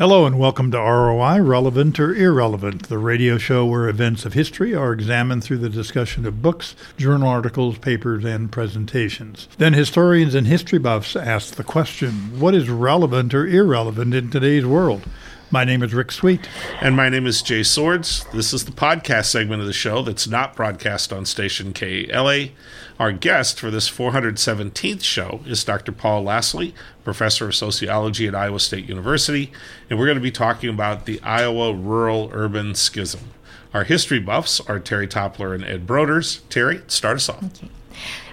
Hello and welcome to ROI, Relevant or Irrelevant, the radio show where events of history are examined through the discussion of books, journal articles, papers, and presentations. Then historians and history buffs ask the question what is relevant or irrelevant in today's world? My name is Rick Sweet. And my name is Jay Swords. This is the podcast segment of the show that's not broadcast on station KALA. Our guest for this 417th show is Dr. Paul Lasley, professor of sociology at Iowa State University, and we're going to be talking about the Iowa rural urban schism. Our history buffs are Terry Toppler and Ed Broders. Terry, start us off.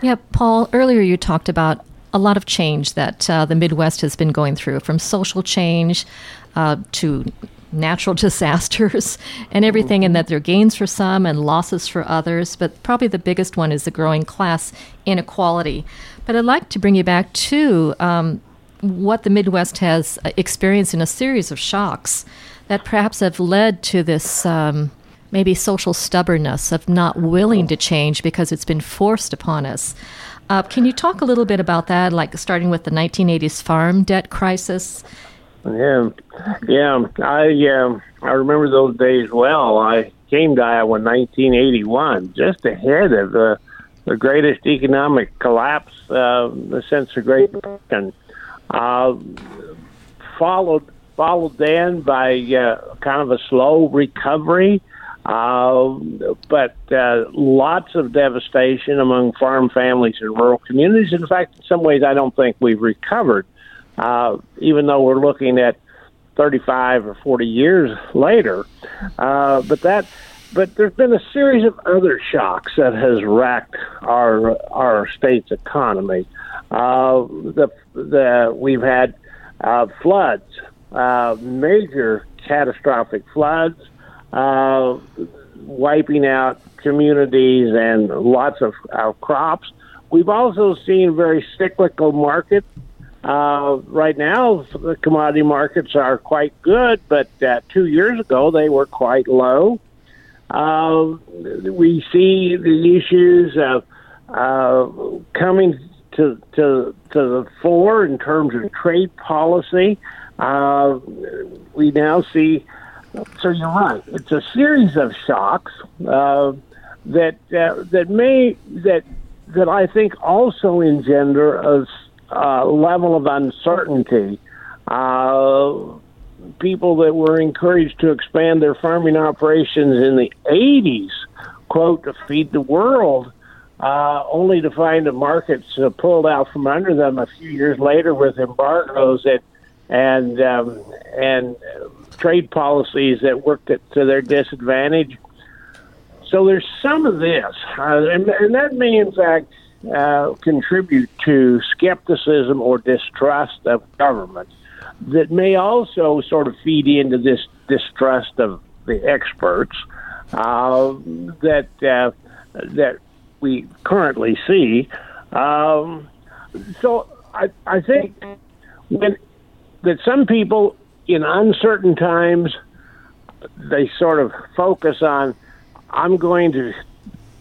Yeah, Paul, earlier you talked about a lot of change that uh, the Midwest has been going through, from social change uh, to natural disasters and everything, and that there are gains for some and losses for others. But probably the biggest one is the growing class inequality. But I'd like to bring you back to um, what the Midwest has experienced in a series of shocks that perhaps have led to this. Um, maybe social stubbornness of not willing to change because it's been forced upon us. Uh, can you talk a little bit about that, like starting with the 1980s farm debt crisis yeah, yeah. I uh, I remember those days well. I came to Iowa in 1981, just ahead of the the greatest economic collapse uh, since the Great Depression. Uh, followed followed then by uh, kind of a slow recovery. Uh, but uh, lots of devastation among farm families and rural communities. In fact, in some ways, I don't think we've recovered uh, even though we're looking at 35 or 40 years later. Uh, but that, but there's been a series of other shocks that has racked our our state's economy. Uh, the the we've had uh, floods, uh, major catastrophic floods, uh, wiping out communities and lots of crops. We've also seen very cyclical markets uh, right now, the commodity markets are quite good, but uh, two years ago they were quite low. Uh, we see the issues of uh, coming to, to, to the fore in terms of trade policy. Uh, we now see, so you're right, it's a series of shocks uh, that, that may, that, that I think also engender a uh, level of uncertainty. Uh, people that were encouraged to expand their farming operations in the 80s, quote, to feed the world, uh, only to find the markets uh, pulled out from under them a few years later with embargoes and and um, and trade policies that worked to their disadvantage. So there's some of this, uh, and, and that may in fact uh, contribute to skepticism or distrust of government that may also sort of feed into this distrust of the experts uh, that uh, that we currently see. Um, so I, I think when that some people in uncertain times they sort of focus on I'm going to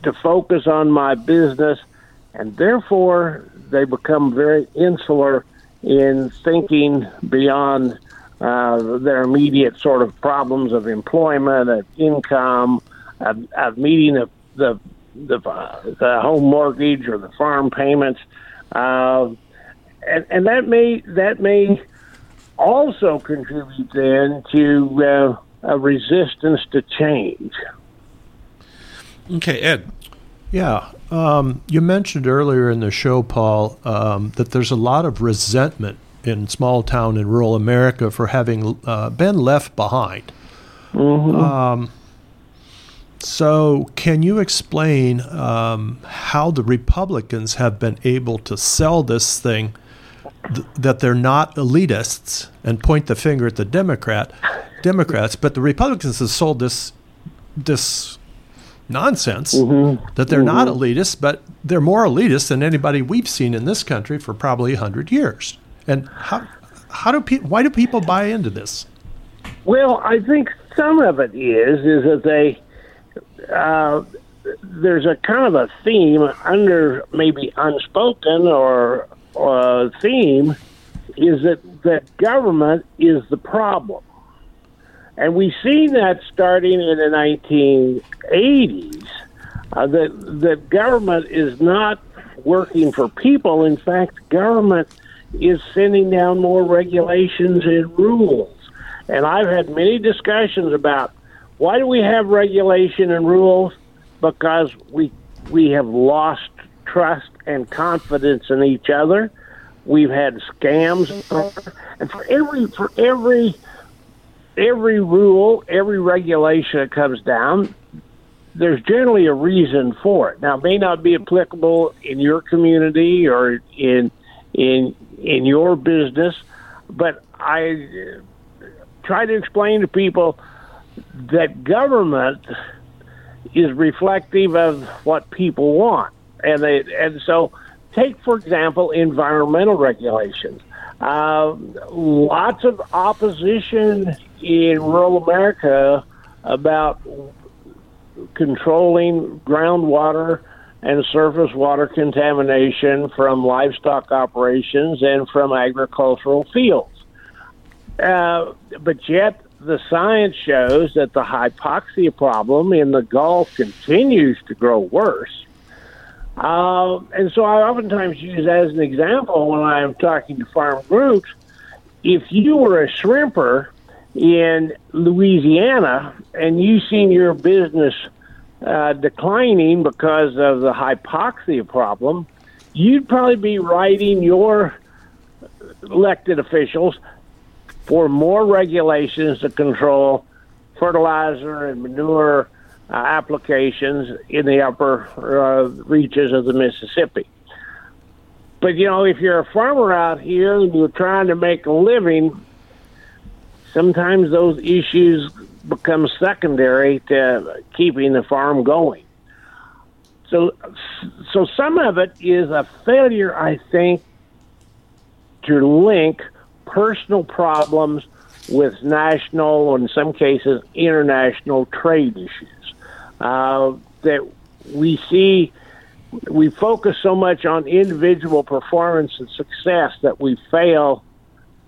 to focus on my business and therefore they become very insular in thinking beyond uh, their immediate sort of problems of employment, of income, of, of meeting the the, the, the home mortgage or the farm payments, uh, and, and that may that may also contribute then to uh, a resistance to change. Okay, Ed. Yeah, um, you mentioned earlier in the show, Paul, um, that there's a lot of resentment in small town and rural America for having uh, been left behind. Mm-hmm. Um, so, can you explain um, how the Republicans have been able to sell this thing th- that they're not elitists and point the finger at the Democrat Democrats, but the Republicans have sold this this nonsense mm-hmm. that they're mm-hmm. not elitists, but they're more elitist than anybody we've seen in this country for probably 100 years. And how, how do pe- why do people buy into this? Well, I think some of it is is that they uh, there's a kind of a theme under maybe unspoken or, or theme is that that government is the problem And we've seen that starting in the 1980s. Uh, that the government is not working for people. In fact, government is sending down more regulations and rules. And I've had many discussions about why do we have regulation and rules? Because we we have lost trust and confidence in each other. We've had scams, and for every for every every rule, every regulation that comes down, there's generally a reason for it. Now, it may not be applicable in your community or in in in your business, but I try to explain to people that government is reflective of what people want, and they and so take for example environmental regulations. Uh, lots of opposition in rural America about controlling groundwater and surface water contamination from livestock operations and from agricultural fields. Uh, but yet, the science shows that the hypoxia problem in the Gulf continues to grow worse. Uh, and so I oftentimes use as an example when I'm talking to farm groups if you were a shrimper in Louisiana and you've seen your business uh, declining because of the hypoxia problem, you'd probably be writing your elected officials for more regulations to control fertilizer and manure uh, applications in the upper uh, reaches of the Mississippi. But you know, if you're a farmer out here and you're trying to make a living, sometimes those issues become secondary to keeping the farm going. So, so some of it is a failure, I think, to link personal problems with national, in some cases, international trade issues. Uh, that we see, we focus so much on individual performance and success that we fail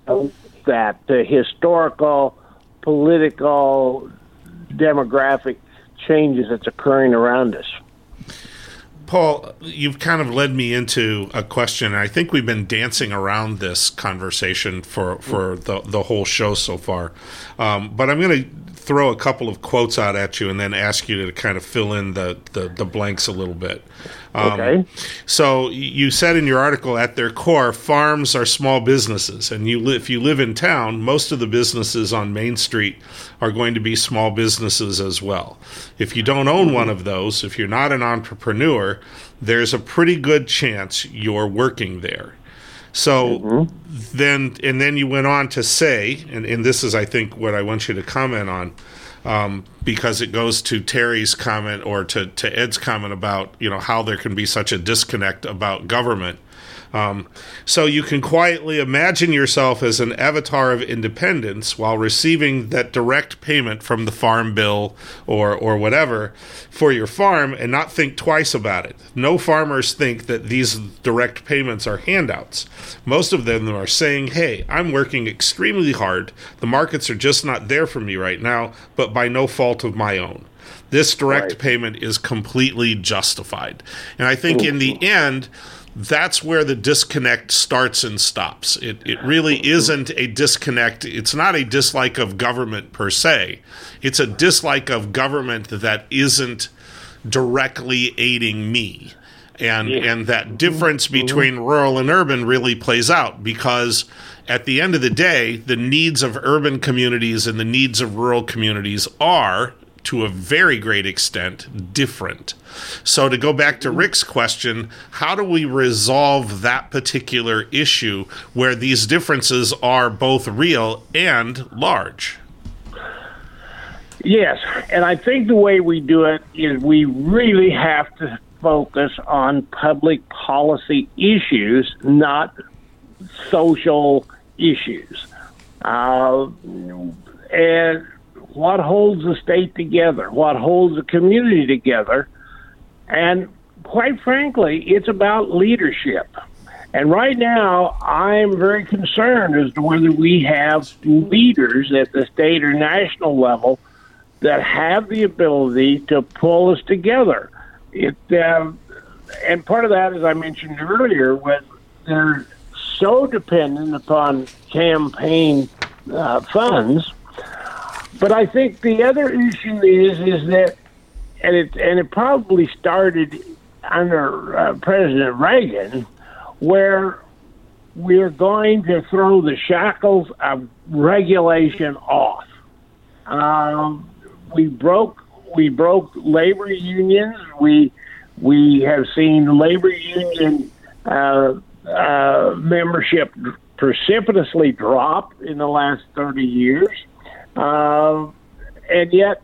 that the historical political demographic changes that's occurring around us. Paul, you've kind of led me into a question. I think we've been dancing around this conversation for, for the, the whole show so far. Um, but I'm going to throw a couple of quotes out at you and then ask you to kind of fill in the, the, the blanks a little bit. Um, okay. So you said in your article, at their core, farms are small businesses, and you li- if you live in town, most of the businesses on Main Street are going to be small businesses as well. If you don't own one of those, if you're not an entrepreneur, there's a pretty good chance you're working there. So mm-hmm. then, and then you went on to say, and, and this is, I think, what I want you to comment on um, because it goes to Terry's comment or to, to Ed's comment about you know how there can be such a disconnect about government. Um, so you can quietly imagine yourself as an avatar of independence while receiving that direct payment from the farm bill or or whatever for your farm and not think twice about it. No farmers think that these direct payments are handouts. Most of them are saying, "Hey, I'm working extremely hard. The markets are just not there for me right now, but by no fault of my own." This direct right. payment is completely justified. And I think in the end, that's where the disconnect starts and stops. It, it really isn't a disconnect. It's not a dislike of government per se. It's a dislike of government that isn't directly aiding me. And, yeah. and that difference mm-hmm. between rural and urban really plays out because at the end of the day, the needs of urban communities and the needs of rural communities are to a very great extent different. So, to go back to Rick's question, how do we resolve that particular issue where these differences are both real and large? Yes, and I think the way we do it is we really have to focus on public policy issues, not social issues. Uh, and what holds the state together, what holds the community together. And quite frankly, it's about leadership. And right now, I'm very concerned as to whether we have leaders at the state or national level that have the ability to pull us together. It, uh, and part of that, as I mentioned earlier, was they're so dependent upon campaign uh, funds. But I think the other issue is is that, and it and it probably started under uh, President Reagan where we're going to throw the shackles of regulation off. Um, we broke we broke labor unions. We we have seen labor union uh, uh, membership precipitously drop in the last 30 years. Uh, and yet,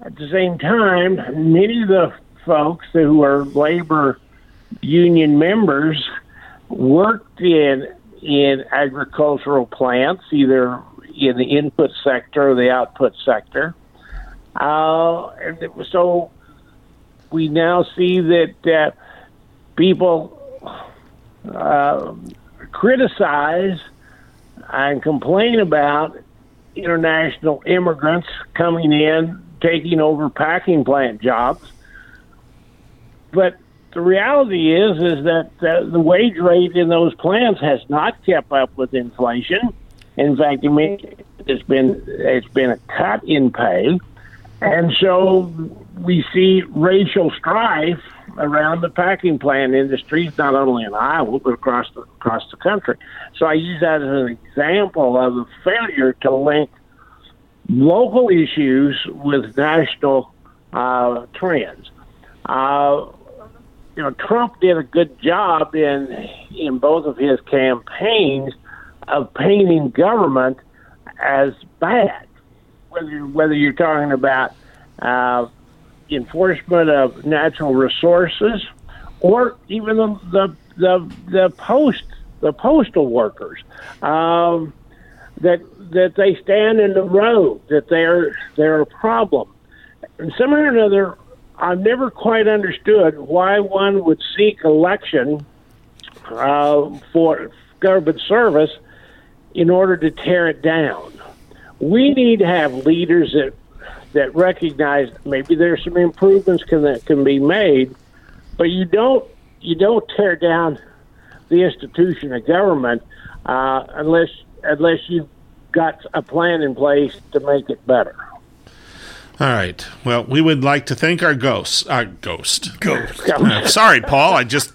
at the same time, many of the folks who are labor union members worked in in agricultural plants, either in the input sector or the output sector. Uh, and it, was, so we now see that uh, people uh, criticize and complain about international immigrants coming in, taking over packing plant jobs. But the reality is is that the, the wage rate in those plants has not kept up with inflation. In fact, it's been it's been a cut in pay, and so we see racial strife around the packing plant industries, not only in Iowa but across the across the country. So I use that as an example of a failure to link local issues with national uh, trends. Uh, you know, Trump did a good job in in both of his campaigns of painting government as bad. Whether whether you're talking about uh, enforcement of natural resources, or even the the the, the post the postal workers um, that that they stand in the road that they're they're a problem. And somehow or another, I've never quite understood why one would seek election uh, for government service in order to tear it down. We need to have leaders that that recognize maybe there's some improvements can, that can be made, but you don't you don't tear down the institution of government uh, unless unless you've got a plan in place to make it better. All right. Well, we would like to thank our ghost. Our ghost. Ghost. Uh, sorry, Paul. I just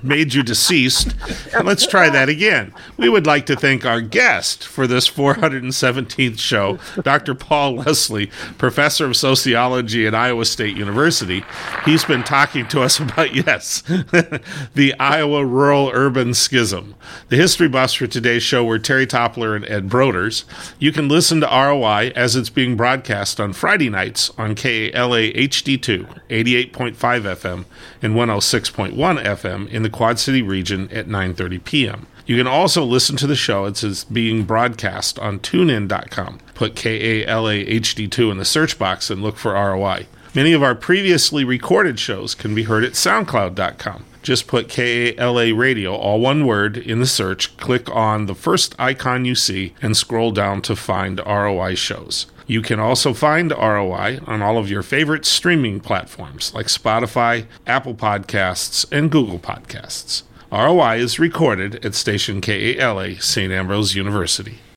made you deceased. Let's try that again. We would like to thank our guest for this 417th show, Dr. Paul Leslie, professor of sociology at Iowa State University. He's been talking to us about, yes, the Iowa rural urban schism. The history buffs for today's show were Terry Toppler and Ed Broders. You can listen to ROI as it's being broadcast on Friday nights on KALA HD2, 88.5 FM and 106.1 FM in the Quad City region at 9:30 p.m. You can also listen to the show it's being broadcast on tunein.com. Put KALA HD2 in the search box and look for ROI. Many of our previously recorded shows can be heard at soundcloud.com. Just put KALA radio, all one word, in the search, click on the first icon you see, and scroll down to find ROI shows. You can also find ROI on all of your favorite streaming platforms like Spotify, Apple Podcasts, and Google Podcasts. ROI is recorded at station KALA St. Ambrose University.